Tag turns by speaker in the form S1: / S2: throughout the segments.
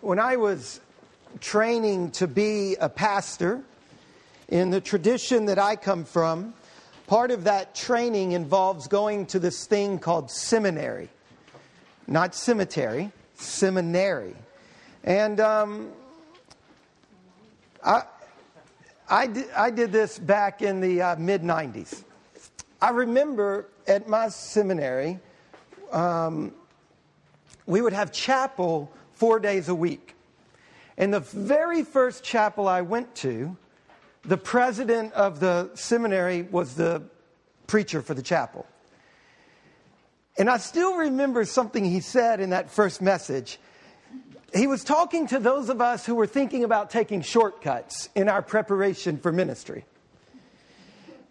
S1: when I was training to be a pastor, in the tradition that I come from, part of that training involves going to this thing called seminary. Not cemetery, seminary. And um, I, I, did, I did this back in the uh, mid 90s. I remember at my seminary, um, we would have chapel four days a week. And the very first chapel I went to, the president of the seminary was the preacher for the chapel. And I still remember something he said in that first message. He was talking to those of us who were thinking about taking shortcuts in our preparation for ministry.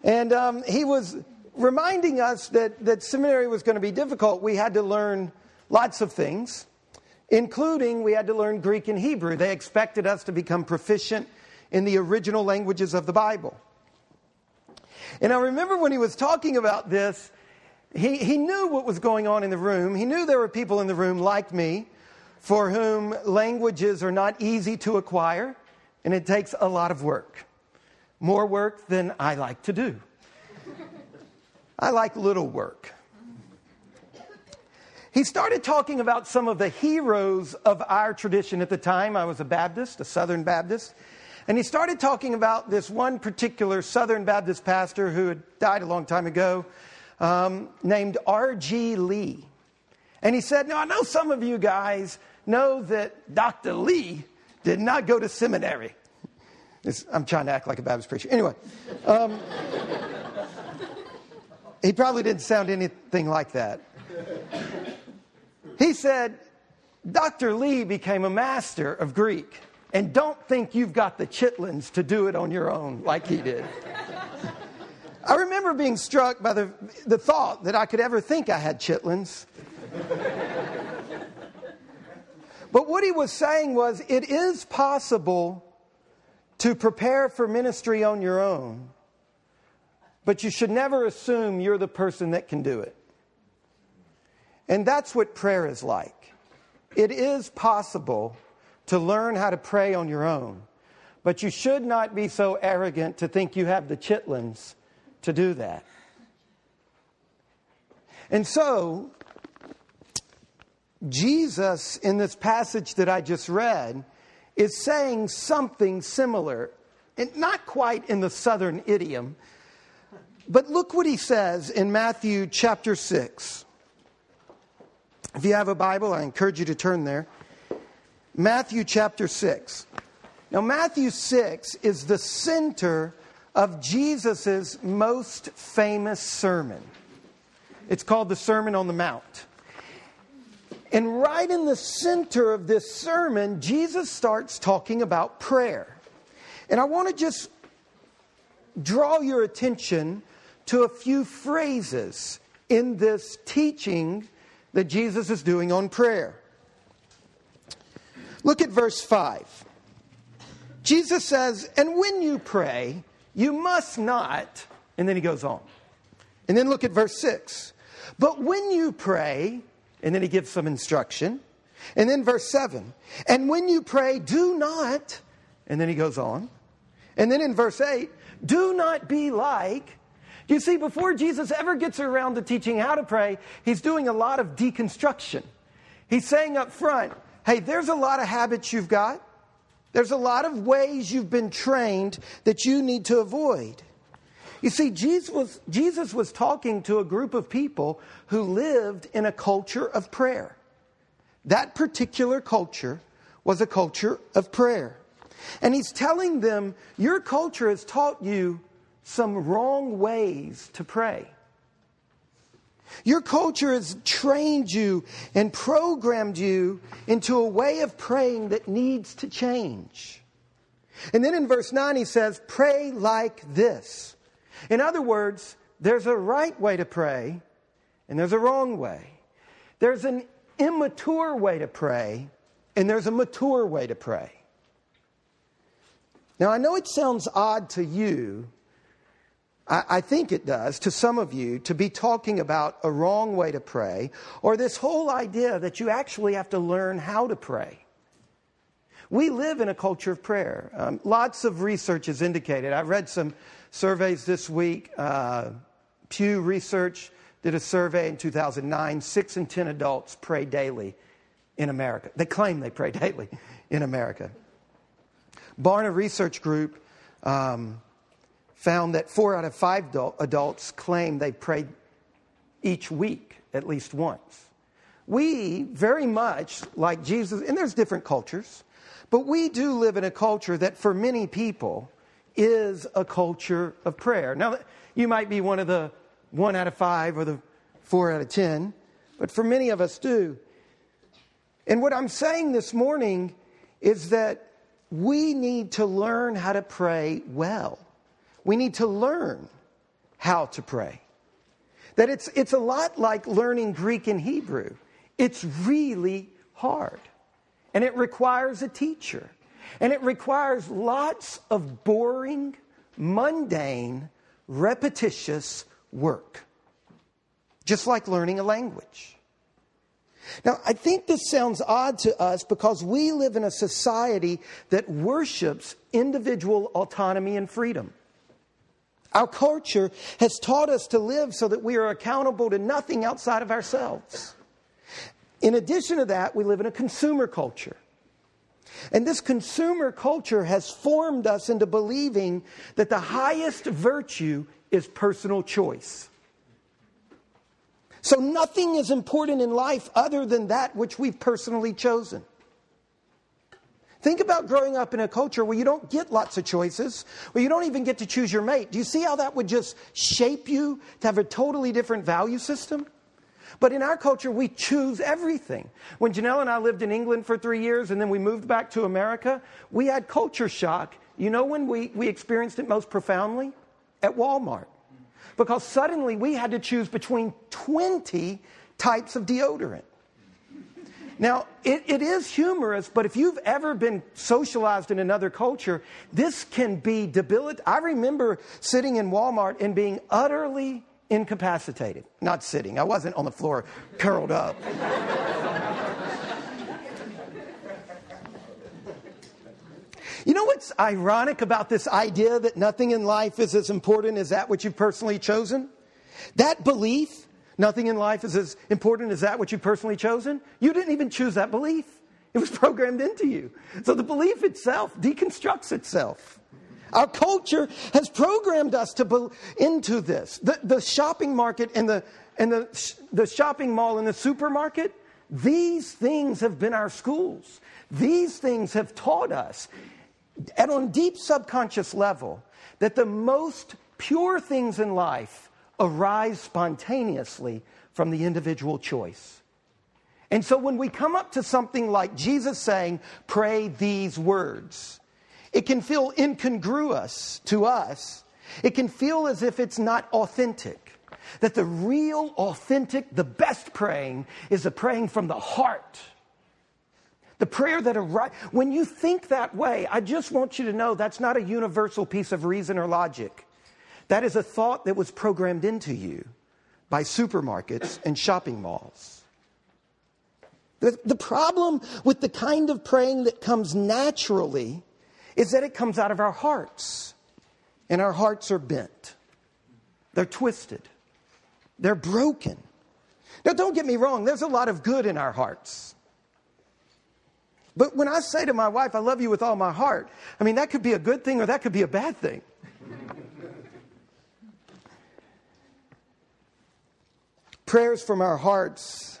S1: And um, he was reminding us that, that seminary was going to be difficult. We had to learn lots of things including we had to learn Greek and Hebrew. They expected us to become proficient in the original languages of the Bible. And I remember when he was talking about this, he, he knew what was going on in the room. He knew there were people in the room like me for whom languages are not easy to acquire and it takes a lot of work. More work than I like to do. I like little work he started talking about some of the heroes of our tradition at the time. I was a Baptist, a Southern Baptist. And he started talking about this one particular Southern Baptist pastor who had died a long time ago, um, named R.G. Lee. And he said, Now, I know some of you guys know that Dr. Lee did not go to seminary. It's, I'm trying to act like a Baptist preacher. Anyway, um, he probably didn't sound anything like that. He said, Dr. Lee became a master of Greek, and don't think you've got the chitlins to do it on your own like he did. I remember being struck by the, the thought that I could ever think I had chitlins. but what he was saying was it is possible to prepare for ministry on your own, but you should never assume you're the person that can do it. And that's what prayer is like. It is possible to learn how to pray on your own, but you should not be so arrogant to think you have the chitlins to do that. And so, Jesus, in this passage that I just read, is saying something similar, and not quite in the southern idiom, but look what he says in Matthew chapter 6. If you have a Bible, I encourage you to turn there. Matthew chapter 6. Now, Matthew 6 is the center of Jesus' most famous sermon. It's called the Sermon on the Mount. And right in the center of this sermon, Jesus starts talking about prayer. And I want to just draw your attention to a few phrases in this teaching that Jesus is doing on prayer. Look at verse 5. Jesus says, And when you pray, you must not, and then he goes on. And then look at verse 6. But when you pray, and then he gives some instruction. And then verse 7. And when you pray, do not, and then he goes on. And then in verse 8, do not be like you see, before Jesus ever gets around to teaching how to pray, he's doing a lot of deconstruction. He's saying up front, hey, there's a lot of habits you've got. There's a lot of ways you've been trained that you need to avoid. You see, Jesus was, Jesus was talking to a group of people who lived in a culture of prayer. That particular culture was a culture of prayer. And he's telling them, Your culture has taught you some wrong ways to pray. Your culture has trained you and programmed you into a way of praying that needs to change. And then in verse 9, he says, Pray like this. In other words, there's a right way to pray and there's a wrong way. There's an immature way to pray and there's a mature way to pray. Now, I know it sounds odd to you I, I think it does to some of you to be talking about a wrong way to pray or this whole idea that you actually have to learn how to pray. We live in a culture of prayer. Um, lots of research has indicated. I read some surveys this week. Uh, Pew Research did a survey in 2009. Six in 10 adults pray daily in America. They claim they pray daily in America. Barna Research Group um, found that four out of five adults claim they pray each week at least once. We very much like Jesus, and there's different cultures, but we do live in a culture that for many people is a culture of prayer. Now, you might be one of the one out of five or the four out of ten, but for many of us do. And what I'm saying this morning is that we need to learn how to pray well. We need to learn how to pray. That it's, it's a lot like learning Greek and Hebrew. It's really hard. And it requires a teacher. And it requires lots of boring, mundane, repetitious work. Just like learning a language. Now, I think this sounds odd to us because we live in a society that worships individual autonomy and freedom. Our culture has taught us to live so that we are accountable to nothing outside of ourselves. In addition to that, we live in a consumer culture. And this consumer culture has formed us into believing that the highest virtue is personal choice. So nothing is important in life other than that which we've personally chosen. Think about growing up in a culture where you don't get lots of choices, where you don't even get to choose your mate. Do you see how that would just shape you to have a totally different value system? But in our culture, we choose everything. When Janelle and I lived in England for three years and then we moved back to America, we had culture shock. You know when we, we experienced it most profoundly? At Walmart because suddenly we had to choose between 20 types of deodorant. Now, it, it is humorous, but if you've ever been socialized in another culture, this can be debilitating. I remember sitting in Walmart and being utterly incapacitated. Not sitting, I wasn't on the floor curled up. You know what's ironic about this idea that nothing in life is as important as that which you've personally chosen? That belief, nothing in life is as important as that which you've personally chosen, you didn't even choose that belief. It was programmed into you. So the belief itself deconstructs itself. Our culture has programmed us to be, into this. The, the shopping market and, the, and the, the shopping mall and the supermarket, these things have been our schools. These things have taught us at on deep subconscious level that the most pure things in life arise spontaneously from the individual choice. And so when we come up to something like Jesus saying, pray these words, it can feel incongruous to us. It can feel as if it's not authentic. That the real, authentic, the best praying is the praying from the heart the prayer that arises, when you think that way, I just want you to know that's not a universal piece of reason or logic. That is a thought that was programmed into you by supermarkets and shopping malls. The, the problem with the kind of praying that comes naturally is that it comes out of our hearts. And our hearts are bent, they're twisted, they're broken. Now, don't get me wrong, there's a lot of good in our hearts. But when I say to my wife, I love you with all my heart, I mean, that could be a good thing or that could be a bad thing. Prayers from our hearts,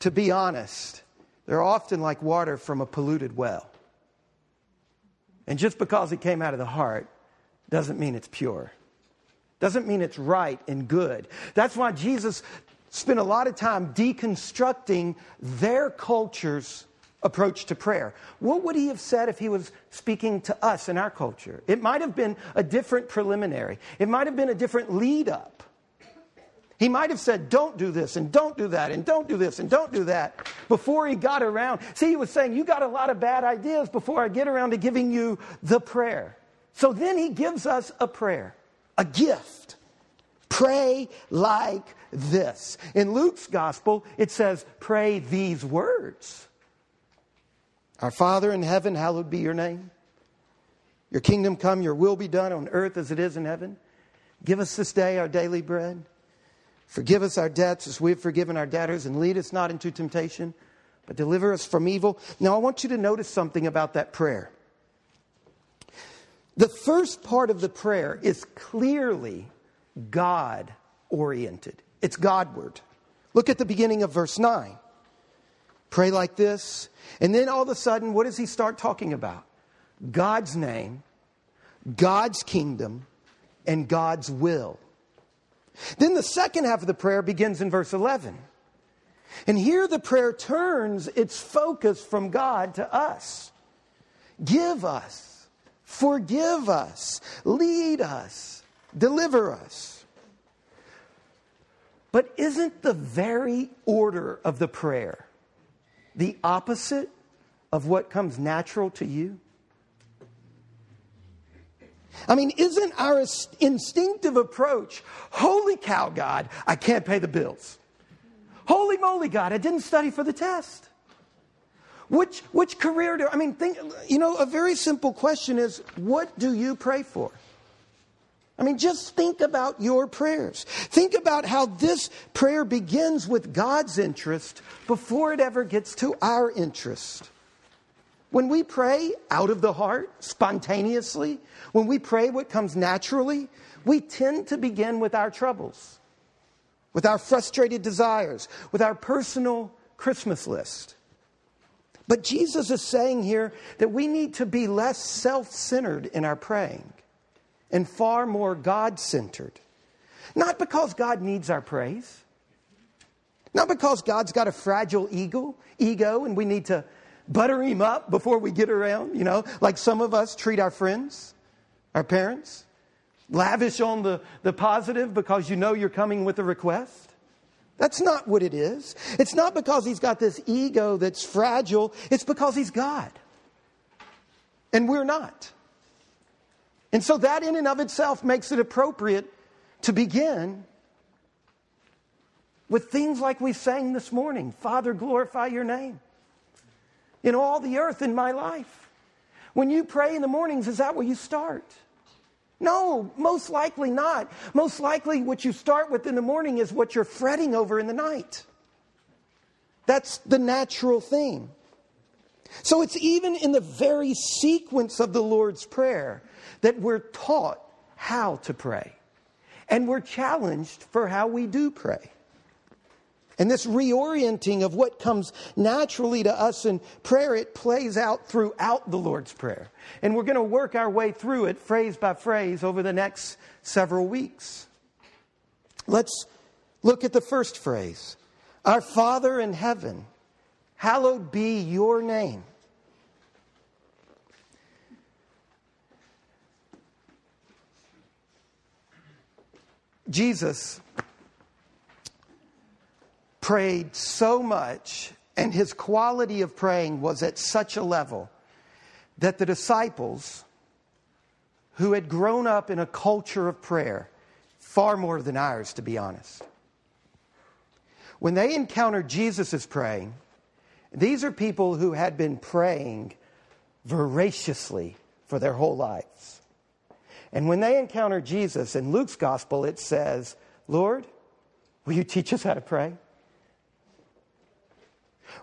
S1: to be honest, they're often like water from a polluted well. And just because it came out of the heart doesn't mean it's pure. Doesn't mean it's right and good. That's why Jesus spent a lot of time deconstructing their culture's approach to prayer. What would he have said if he was speaking to us in our culture? It might have been a different preliminary, it might have been a different lead up. He might have said, Don't do this, and don't do that, and don't do this, and don't do that before he got around. See, he was saying, You got a lot of bad ideas before I get around to giving you the prayer. So then he gives us a prayer, a gift. Pray like this. In Luke's gospel, it says, Pray these words. Our Father in heaven, hallowed be your name. Your kingdom come, your will be done on earth as it is in heaven. Give us this day our daily bread. Forgive us our debts as we have forgiven our debtors, and lead us not into temptation, but deliver us from evil. Now, I want you to notice something about that prayer. The first part of the prayer is clearly God oriented, it's Godward. Look at the beginning of verse 9. Pray like this. And then all of a sudden, what does he start talking about? God's name, God's kingdom, and God's will. Then the second half of the prayer begins in verse 11. And here the prayer turns its focus from God to us. Give us, forgive us, lead us, deliver us. But isn't the very order of the prayer the opposite of what comes natural to you? I mean, isn't our instinctive approach, holy cow, God, I can't pay the bills? Holy moly, God, I didn't study for the test. Which, which career do I mean, think, you know, a very simple question is what do you pray for? I mean, just think about your prayers. Think about how this prayer begins with God's interest before it ever gets to our interest. When we pray out of the heart, spontaneously, when we pray what comes naturally, we tend to begin with our troubles, with our frustrated desires, with our personal Christmas list. But Jesus is saying here that we need to be less self centered in our praying and far more God centered. Not because God needs our praise, not because God's got a fragile ego, ego and we need to butter him up before we get around, you know, like some of us treat our friends, our parents. Lavish on the, the positive because you know you're coming with a request. That's not what it is. It's not because he's got this ego that's fragile, it's because he's God. And we're not. And so that in and of itself makes it appropriate to begin with things like we sang this morning Father, glorify your name in all the earth in my life. When you pray in the mornings, is that where you start? No, most likely not. Most likely, what you start with in the morning is what you're fretting over in the night. That's the natural thing. So it's even in the very sequence of the Lord's Prayer that we're taught how to pray. And we're challenged for how we do pray. And this reorienting of what comes naturally to us in prayer, it plays out throughout the Lord's Prayer. And we're going to work our way through it phrase by phrase over the next several weeks. Let's look at the first phrase Our Father in heaven, hallowed be your name. Jesus prayed so much, and his quality of praying was at such a level that the disciples, who had grown up in a culture of prayer, far more than ours, to be honest, when they encountered Jesus' praying, these are people who had been praying voraciously for their whole lives. And when they encounter Jesus in Luke's gospel, it says, Lord, will you teach us how to pray?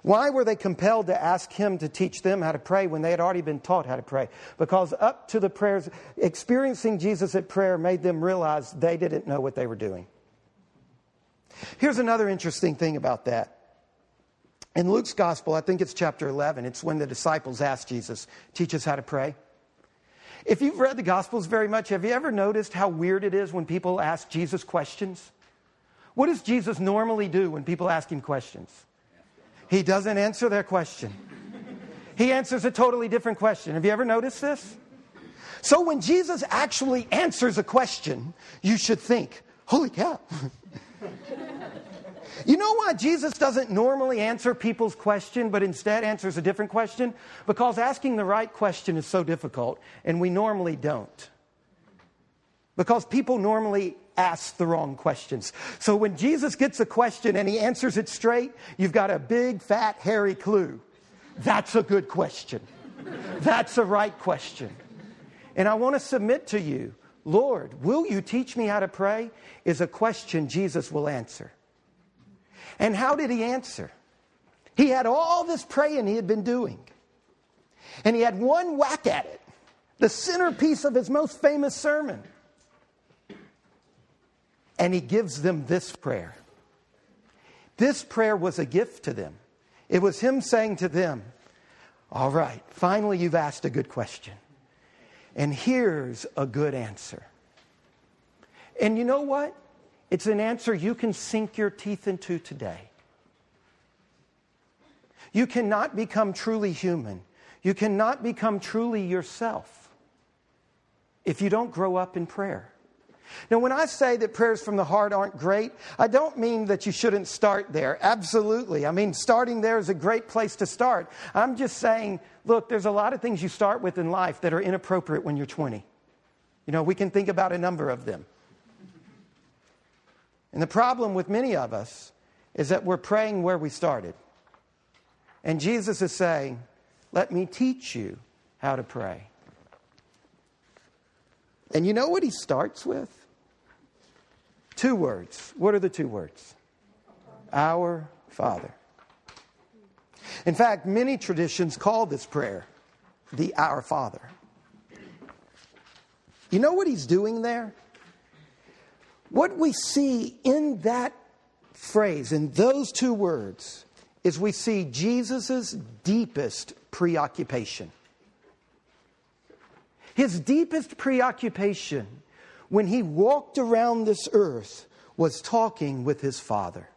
S1: Why were they compelled to ask him to teach them how to pray when they had already been taught how to pray? Because up to the prayers, experiencing Jesus at prayer made them realize they didn't know what they were doing. Here's another interesting thing about that. In Luke's gospel, I think it's chapter 11, it's when the disciples asked Jesus, Teach us how to pray. If you've read the gospels very much, have you ever noticed how weird it is when people ask Jesus questions? What does Jesus normally do when people ask him questions? He doesn't answer their question. He answers a totally different question. Have you ever noticed this? So when Jesus actually answers a question, you should think, holy cow. you know why Jesus doesn't normally answer people's question, but instead answers a different question? Because asking the right question is so difficult, and we normally don't. Because people normally ask the wrong questions. So when Jesus gets a question and he answers it straight, you've got a big, fat, hairy clue That's a good question. That's a right question. And I want to submit to you Lord, will you teach me how to pray? is a question Jesus will answer. And how did he answer? He had all this praying he had been doing. And he had one whack at it, the centerpiece of his most famous sermon. And he gives them this prayer. This prayer was a gift to them. It was him saying to them, All right, finally you've asked a good question. And here's a good answer. And you know what? It's an answer you can sink your teeth into today. You cannot become truly human. You cannot become truly yourself if you don't grow up in prayer. Now, when I say that prayers from the heart aren't great, I don't mean that you shouldn't start there. Absolutely. I mean, starting there is a great place to start. I'm just saying, look, there's a lot of things you start with in life that are inappropriate when you're 20. You know, we can think about a number of them. And the problem with many of us is that we're praying where we started. And Jesus is saying, Let me teach you how to pray. And you know what he starts with? Two words. What are the two words? Our Father. In fact, many traditions call this prayer the Our Father. You know what he's doing there? What we see in that phrase, in those two words, is we see Jesus' deepest preoccupation. His deepest preoccupation when he walked around this earth was talking with his Father.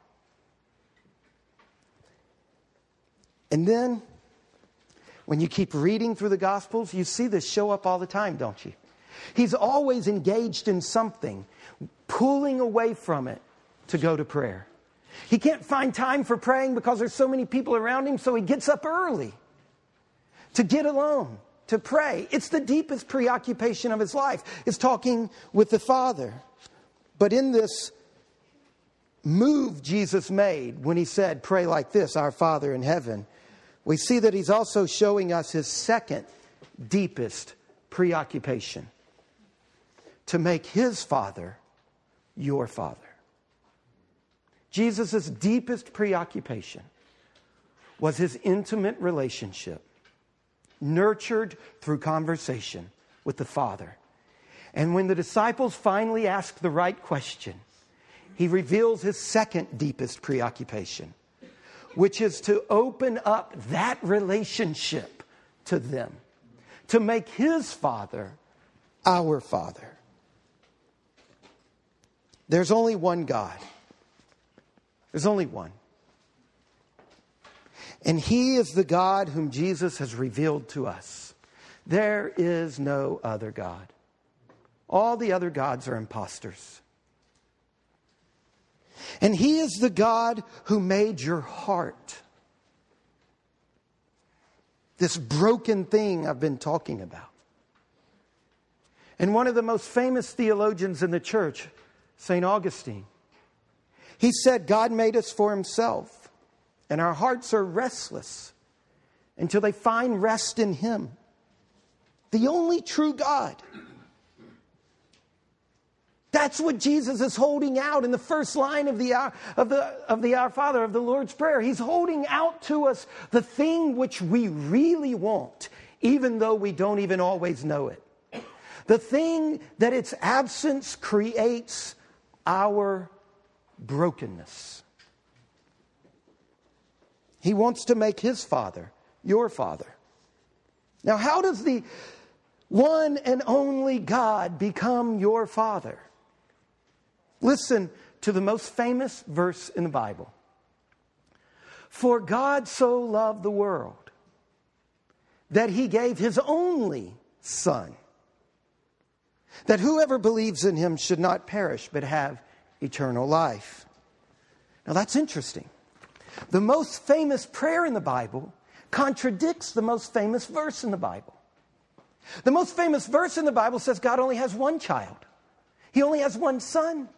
S1: And then, when you keep reading through the Gospels, you see this show up all the time, don't you? He's always engaged in something, pulling away from it to go to prayer. He can't find time for praying because there's so many people around him, so he gets up early to get alone, to pray. It's the deepest preoccupation of his life, is talking with the Father. But in this move Jesus made when he said, Pray like this, Our Father in heaven, we see that he's also showing us his second deepest preoccupation to make his Father your Father. Jesus' deepest preoccupation was his intimate relationship, nurtured through conversation with the Father. And when the disciples finally ask the right question, he reveals his second deepest preoccupation, which is to open up that relationship to them, to make his Father our Father. There's only one God. There's only one. And He is the God whom Jesus has revealed to us. There is no other God. All the other gods are impostors. And He is the God who made your heart. This broken thing I've been talking about. And one of the most famous theologians in the church St. Augustine. He said, God made us for himself, and our hearts are restless until they find rest in him, the only true God. That's what Jesus is holding out in the first line of the, uh, of, the, of the Our Father, of the Lord's Prayer. He's holding out to us the thing which we really want, even though we don't even always know it. The thing that its absence creates our brokenness. He wants to make his father your father. Now, how does the one and only God become your father? Listen to the most famous verse in the Bible. For God so loved the world that he gave his only son that whoever believes in him should not perish but have eternal life. Now that's interesting. The most famous prayer in the Bible contradicts the most famous verse in the Bible. The most famous verse in the Bible says God only has one child, He only has one son.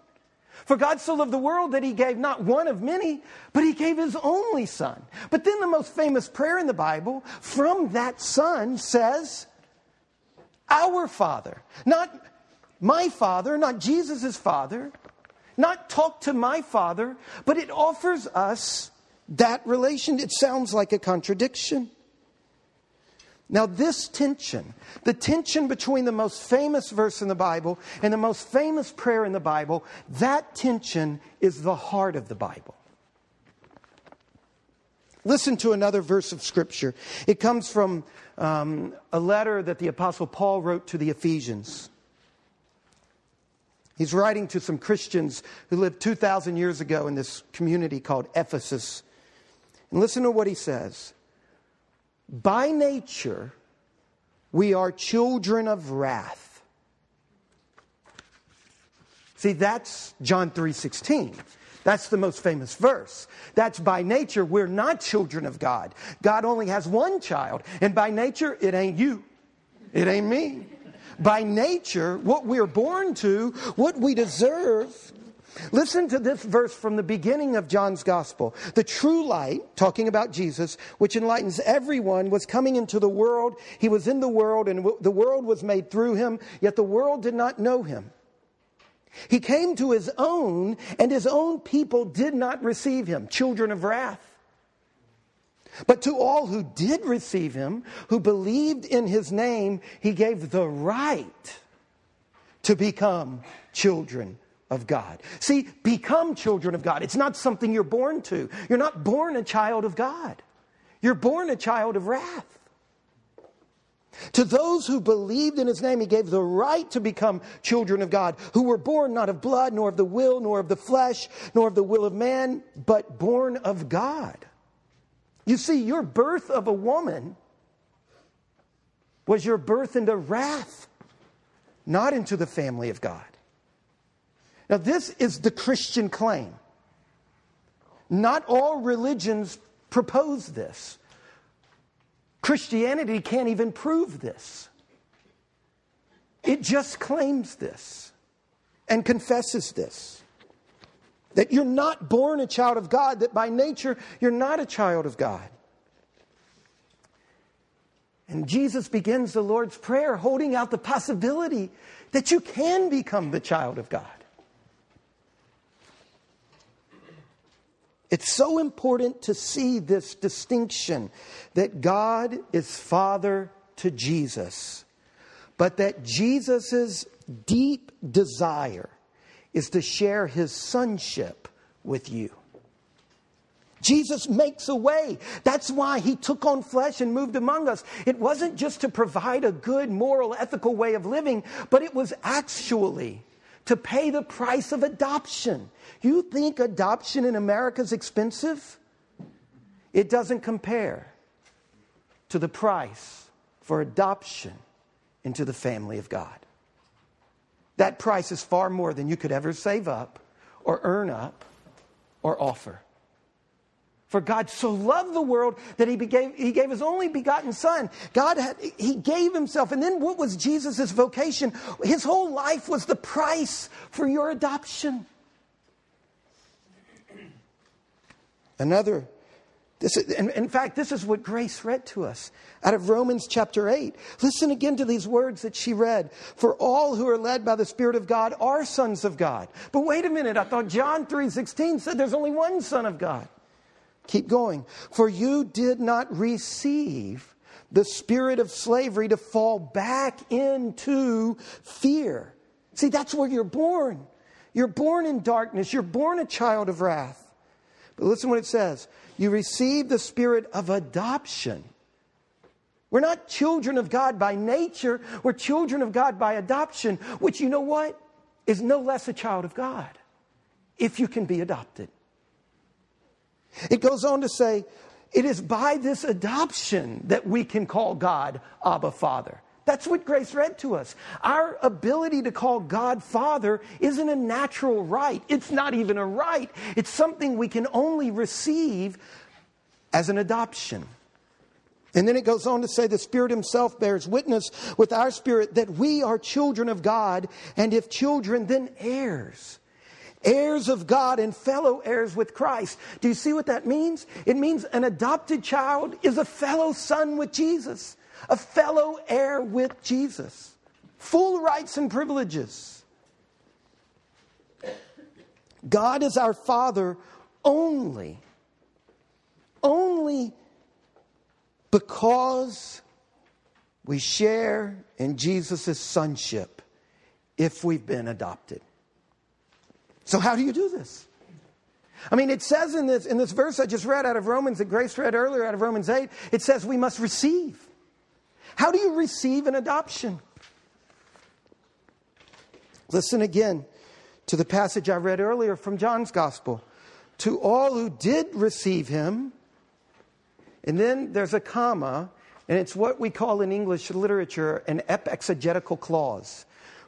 S1: For God so loved the world that he gave not one of many, but he gave his only son. But then the most famous prayer in the Bible from that son says, Our Father. Not my Father, not Jesus' Father, not talk to my Father, but it offers us that relation. It sounds like a contradiction. Now, this tension, the tension between the most famous verse in the Bible and the most famous prayer in the Bible, that tension is the heart of the Bible. Listen to another verse of Scripture. It comes from um, a letter that the Apostle Paul wrote to the Ephesians. He's writing to some Christians who lived 2,000 years ago in this community called Ephesus. And listen to what he says. By nature, we are children of wrath. See, that's John 3:16. That's the most famous verse. That's by nature, we're not children of God. God only has one child, and by nature, it ain't you. It ain't me. By nature, what we're born to, what we deserve, Listen to this verse from the beginning of John's gospel. The true light, talking about Jesus, which enlightens everyone, was coming into the world. He was in the world, and the world was made through him, yet the world did not know him. He came to his own, and his own people did not receive him, children of wrath. But to all who did receive him, who believed in his name, he gave the right to become children of God. See, become children of God. It's not something you're born to. You're not born a child of God, you're born a child of wrath. To those who believed in his name, he gave the right to become children of God, who were born not of blood, nor of the will, nor of the flesh, nor of the will of man, but born of God. You see, your birth of a woman was your birth into wrath, not into the family of God. Now, this is the Christian claim. Not all religions propose this. Christianity can't even prove this. It just claims this and confesses this. That you're not born a child of God, that by nature you're not a child of God. And Jesus begins the Lord's Prayer holding out the possibility that you can become the child of God. It's so important to see this distinction that God is Father to Jesus, but that Jesus' deep desire is to share his sonship with you. Jesus makes a way. That's why he took on flesh and moved among us. It wasn't just to provide a good, moral, ethical way of living, but it was actually to pay the price of adoption. You think adoption in America is expensive? It doesn't compare to the price for adoption into the family of God. That price is far more than you could ever save up or earn up or offer. For God so loved the world that he, gave, he gave his only begotten son. God had, he gave himself. And then what was Jesus' vocation? His whole life was the price for your adoption. Another, this is, in, in fact, this is what Grace read to us out of Romans chapter 8. Listen again to these words that she read. For all who are led by the Spirit of God are sons of God. But wait a minute, I thought John 3.16 said there's only one son of God. Keep going. For you did not receive the spirit of slavery to fall back into fear. See, that's where you're born. You're born in darkness. You're born a child of wrath. But listen what it says. You receive the spirit of adoption. We're not children of God by nature. We're children of God by adoption, which you know what? Is no less a child of God if you can be adopted. It goes on to say, it is by this adoption that we can call God Abba Father. That's what Grace read to us. Our ability to call God Father isn't a natural right. It's not even a right. It's something we can only receive as an adoption. And then it goes on to say the Spirit Himself bears witness with our spirit that we are children of God, and if children, then heirs heirs of God and fellow heirs with Christ. Do you see what that means? It means an adopted child is a fellow son with Jesus, a fellow heir with Jesus, full rights and privileges. God is our Father only, only because we share in Jesus' sonship if we've been adopted. So, how do you do this? I mean, it says in this, in this verse I just read out of Romans, that Grace read earlier out of Romans 8, it says we must receive. How do you receive an adoption? Listen again to the passage I read earlier from John's Gospel. To all who did receive him, and then there's a comma, and it's what we call in English literature an epexegetical clause,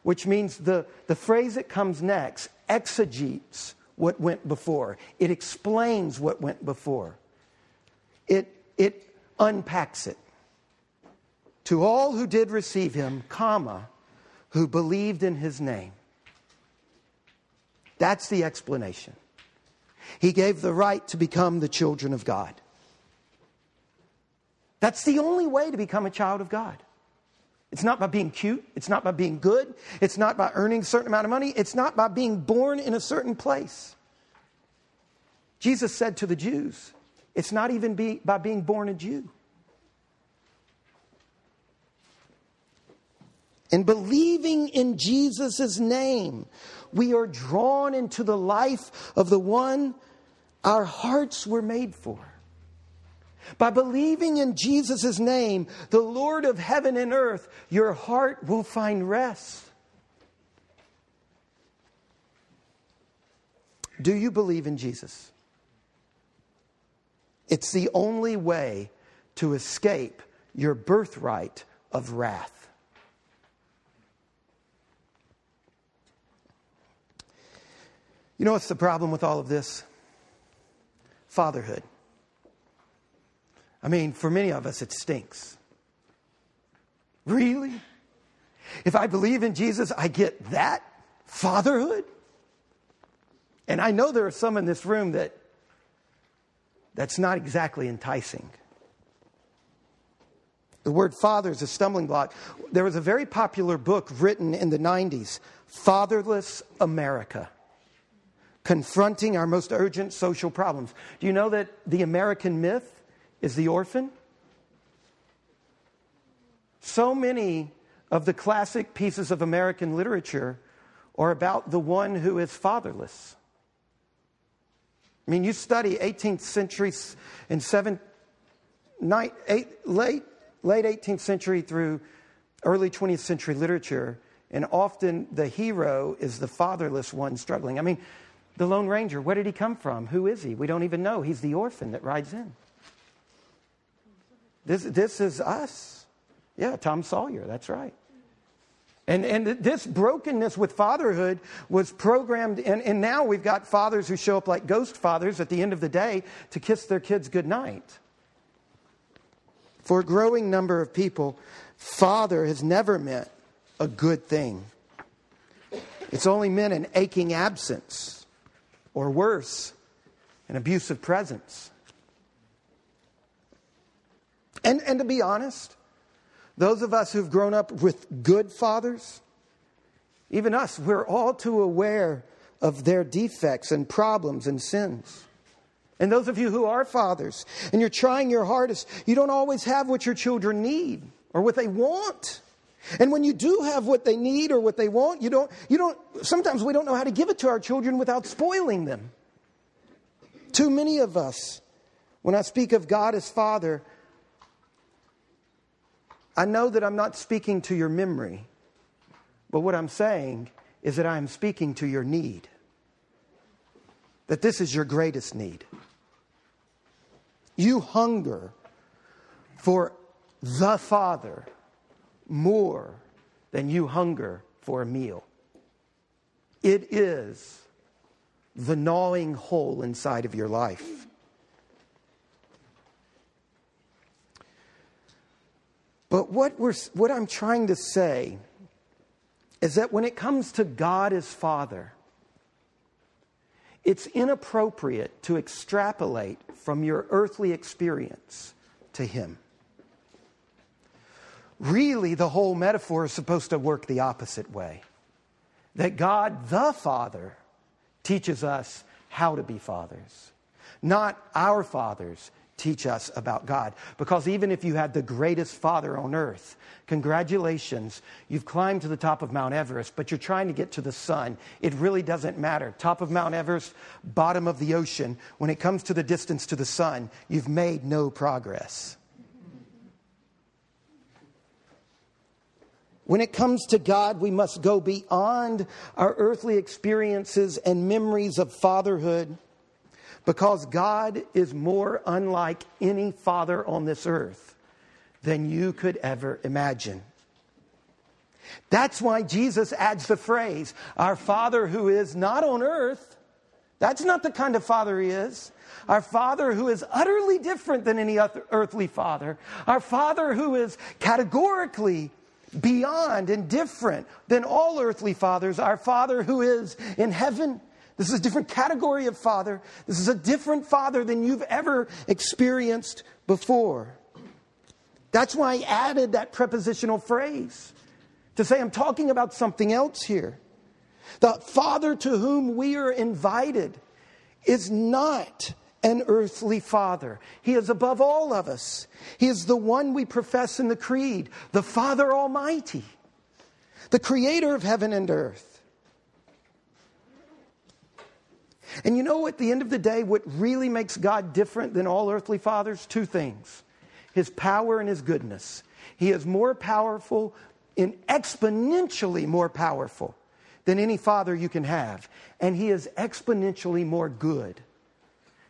S1: which means the, the phrase that comes next exegetes what went before, it explains what went before, it, it unpacks it. To all who did receive him, comma, who believed in his name. That's the explanation. He gave the right to become the children of God. That's the only way to become a child of God. It's not by being cute. It's not by being good. It's not by earning a certain amount of money. It's not by being born in a certain place. Jesus said to the Jews, it's not even be, by being born a Jew. And believing in Jesus' name, we are drawn into the life of the one our hearts were made for. By believing in Jesus' name, the Lord of heaven and earth, your heart will find rest. Do you believe in Jesus? It's the only way to escape your birthright of wrath. You know what's the problem with all of this? Fatherhood. I mean, for many of us, it stinks. Really? If I believe in Jesus, I get that fatherhood? And I know there are some in this room that that's not exactly enticing. The word father is a stumbling block. There was a very popular book written in the 90s, Fatherless America confronting our most urgent social problems. Do you know that the American myth is the orphan? So many of the classic pieces of American literature are about the one who is fatherless. I mean, you study 18th century and 7, night, eight, late, late 18th century through early 20th century literature, and often the hero is the fatherless one struggling. I mean, the Lone Ranger, where did he come from? Who is he? We don't even know. He's the orphan that rides in. This, this is us. Yeah, Tom Sawyer, that's right. And, and this brokenness with fatherhood was programmed, and, and now we've got fathers who show up like ghost fathers at the end of the day to kiss their kids goodnight. For a growing number of people, father has never meant a good thing. It's only meant an aching absence or worse, an abusive presence. And, and to be honest, those of us who've grown up with good fathers, even us, we're all too aware of their defects and problems and sins. And those of you who are fathers and you're trying your hardest, you don't always have what your children need or what they want. And when you do have what they need or what they want, you don't, you don't, sometimes we don't know how to give it to our children without spoiling them. Too many of us, when I speak of God as Father, I know that I'm not speaking to your memory, but what I'm saying is that I am speaking to your need. That this is your greatest need. You hunger for the Father more than you hunger for a meal. It is the gnawing hole inside of your life. But what, we're, what I'm trying to say is that when it comes to God as Father, it's inappropriate to extrapolate from your earthly experience to Him. Really, the whole metaphor is supposed to work the opposite way that God the Father teaches us how to be fathers, not our fathers teach us about God. Because even if you had the greatest father on earth, congratulations, you've climbed to the top of Mount Everest, but you're trying to get to the sun. It really doesn't matter. Top of Mount Everest, bottom of the ocean, when it comes to the distance to the sun, you've made no progress. When it comes to God, we must go beyond our earthly experiences and memories of fatherhood because God is more unlike any father on this earth than you could ever imagine. That's why Jesus adds the phrase, Our Father who is not on earth. That's not the kind of father he is. Our Father who is utterly different than any earthly father. Our Father who is categorically beyond and different than all earthly fathers, our Father who is in heaven. This is a different category of father. This is a different father than you've ever experienced before. That's why I added that prepositional phrase to say I'm talking about something else here. The father to whom we are invited is not an earthly father. He is above all of us. He is the one we profess in the creed, the Father Almighty, the creator of heaven and earth. And you know, at the end of the day, what really makes God different than all earthly fathers? Two things His power and His goodness. He is more powerful, and exponentially more powerful than any father you can have. And He is exponentially more good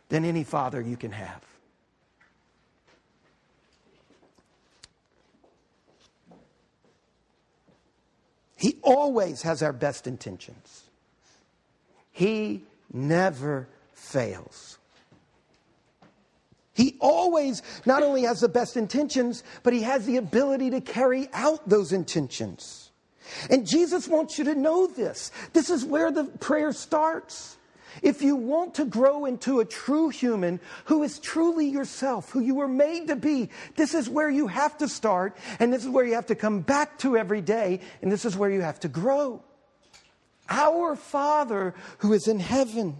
S1: than any father you can have. He always has our best intentions. He never fails. He always not only has the best intentions, but he has the ability to carry out those intentions. And Jesus wants you to know this. This is where the prayer starts. If you want to grow into a true human who is truly yourself, who you were made to be, this is where you have to start, and this is where you have to come back to every day, and this is where you have to grow. Our Father who is in heaven.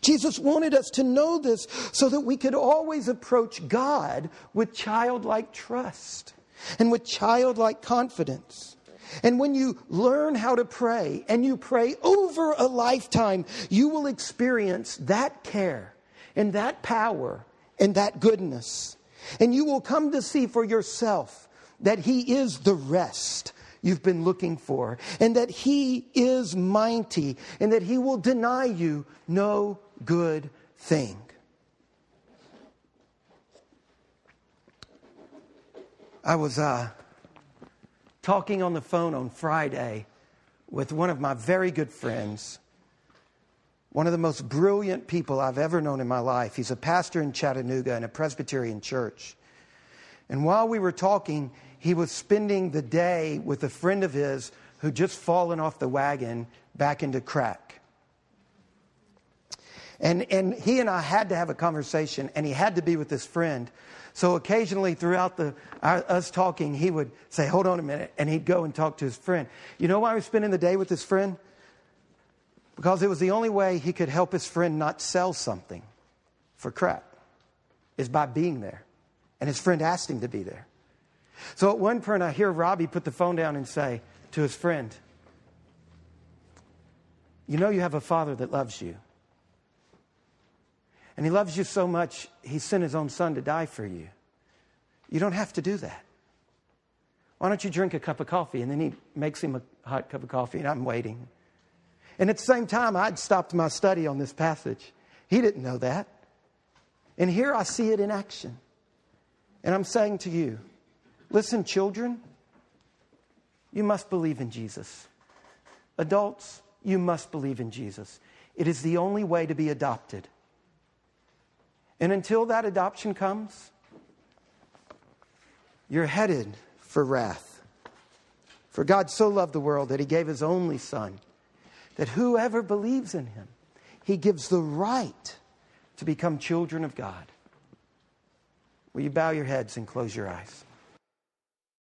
S1: Jesus wanted us to know this so that we could always approach God with childlike trust and with childlike confidence. And when you learn how to pray and you pray over a lifetime, you will experience that care and that power and that goodness. And you will come to see for yourself that He is the rest you've been looking for, and that He is mighty, and that He will deny you no good thing. I was uh, talking on the phone on Friday with one of my very good friends, one of the most brilliant people I've ever known in my life. He's a pastor in Chattanooga in a Presbyterian church. And while we were talking, he was spending the day with a friend of his who'd just fallen off the wagon back into crack. And, and he and I had to have a conversation, and he had to be with this friend so occasionally throughout the, our, us talking, he would say, Hold on a minute. And he'd go and talk to his friend. You know why he was spending the day with his friend? Because it was the only way he could help his friend not sell something for crack, is by being there. And his friend asked him to be there. So at one point, I hear Robbie put the phone down and say to his friend, You know, you have a father that loves you. And he loves you so much, he sent his own son to die for you. You don't have to do that. Why don't you drink a cup of coffee? And then he makes him a hot cup of coffee, and I'm waiting. And at the same time, I'd stopped my study on this passage. He didn't know that. And here I see it in action. And I'm saying to you, listen, children, you must believe in Jesus. Adults, you must believe in Jesus. It is the only way to be adopted. And until that adoption comes, you're headed for wrath. For God so loved the world that he gave his only Son, that whoever believes in him, He gives the right to become children of God. Will you bow your heads and close your eyes?